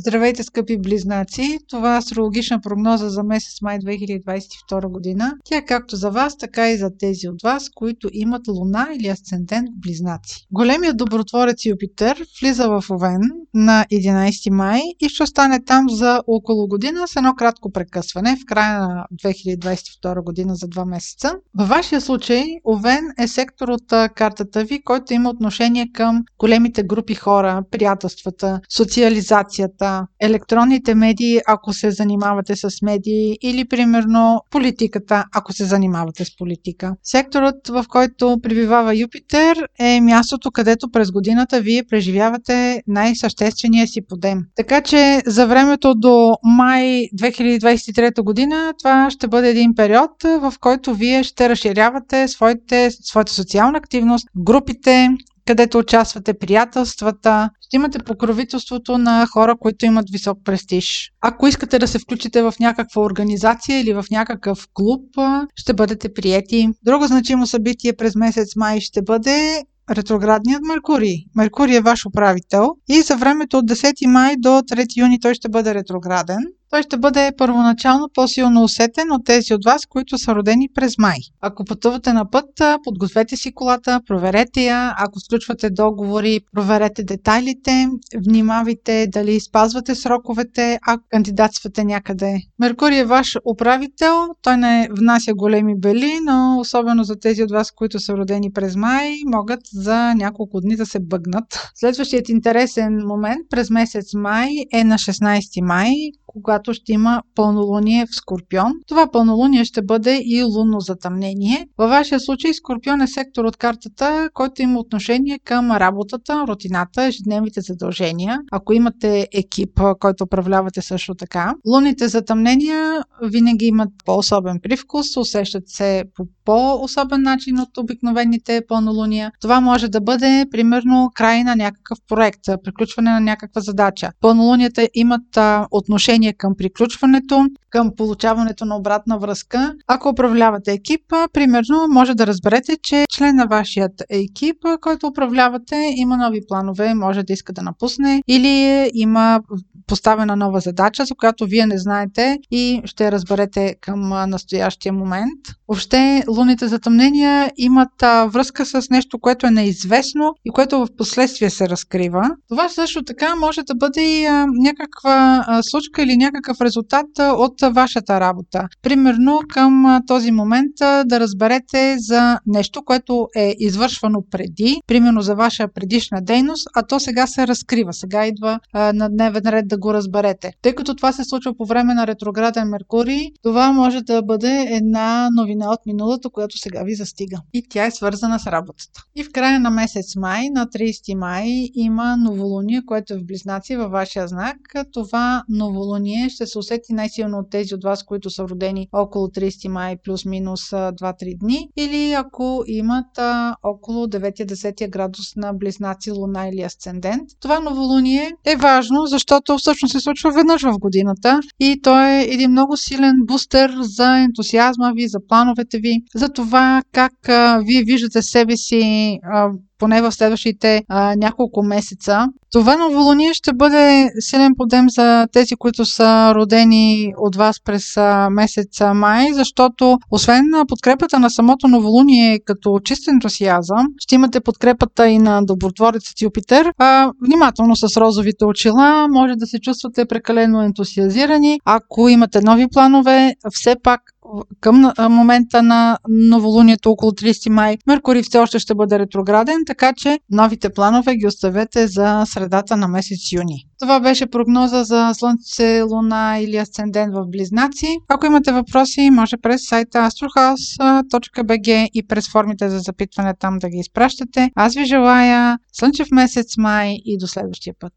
Здравейте, скъпи близнаци! Това е астрологична прогноза за месец май 2022 година. Тя е както за вас, така и за тези от вас, които имат луна или асцендент в близнаци. Големият добротворец Юпитер влиза в Овен на 11 май и ще остане там за около година с едно кратко прекъсване в края на 2022 година за 2 месеца. Във вашия случай Овен е сектор от картата ви, който има отношение към големите групи хора, приятелствата, социализацията, електронните медии, ако се занимавате с медии, или примерно политиката, ако се занимавате с политика. Секторът, в който прибивава Юпитер, е мястото, където през годината вие преживявате най-съществения си подем. Така че за времето до май 2023 година това ще бъде един период, в който вие ще разширявате своите, своята социална активност, групите, където участвате, приятелствата, ще имате покровителството на хора, които имат висок престиж. Ако искате да се включите в някаква организация или в някакъв клуб, ще бъдете приети. Друго значимо събитие през месец май ще бъде ретроградният Меркурий. Меркурий е ваш управител и за времето от 10 май до 3 юни той ще бъде ретрограден той ще бъде първоначално по-силно усетен от тези от вас, които са родени през май. Ако пътувате на път, подгответе си колата, проверете я. Ако сключвате договори, проверете детайлите, внимавайте дали спазвате сроковете, ако кандидатствате някъде. Меркурий е ваш управител, той не внася големи бели, но особено за тези от вас, които са родени през май, могат за няколко дни да се бъгнат. Следващият интересен момент през месец май е на 16 май, когато ще има пълнолуние в Скорпион. Това пълнолуние ще бъде и лунно затъмнение. Във вашия случай Скорпион е сектор от картата, който има отношение към работата, рутината, ежедневните задължения. Ако имате екип, който управлявате също така. Лунните затъмнения винаги имат по-особен привкус, усещат се по по-особен начин от обикновените пълнолуния. Това може да бъде, примерно, край на някакъв проект, приключване на някаква задача. Пълнолунията имат а, отношение към приключването, към получаването на обратна връзка. Ако управлявате екипа, примерно, може да разберете, че член на вашият екип, който управлявате, има нови планове, може да иска да напусне или има поставена нова задача, за която вие не знаете и ще разберете към настоящия момент. Въобще, луните затъмнения имат връзка с нещо, което е неизвестно и което в последствие се разкрива. Това също така може да бъде и някаква случка или някакъв резултат от вашата работа. Примерно към този момент да разберете за нещо, което е извършвано преди, примерно за ваша предишна дейност, а то сега се разкрива. Сега идва на дневен ред да го разберете. Тъй като това се случва по време на ретрограден Меркурий, това може да бъде една новина от миналото, която сега ви застига. И тя е свързана с работата. И в края на месец май, на 30 май, има новолуние, което е в Близнаци във вашия знак. Това новолуние ще се усети най-силно от тези от вас, които са родени около 30 май плюс-минус 2-3 дни. Или ако имат а, около 9-10 градус на Близнаци, Луна или Асцендент. Това новолуние е важно, защото всъщност се случва веднъж в годината и то е един много силен бустер за ентусиазма ви, за плановете ви, за това как а, вие виждате себе си а, поне в следващите а, няколко месеца. Това новолуние ще бъде силен подем за тези, които са родени от вас през а, месец май, защото освен на подкрепата на самото новолуние като чист ентусиазъм, ще имате подкрепата и на добротворецът Юпитер. А, внимателно с розовите очила, може да се чувствате прекалено ентусиазирани. Ако имате нови планове, все пак към момента на новолунието около 30 май Меркурий все още ще бъде ретрограден, така че новите планове ги оставете за средата на месец юни. Това беше прогноза за Слънце, Луна или Асцендент в Близнаци. Ако имате въпроси, може през сайта astrohouse.bg и през формите за запитване там да ги изпращате. Аз ви желая слънчев месец май и до следващия път.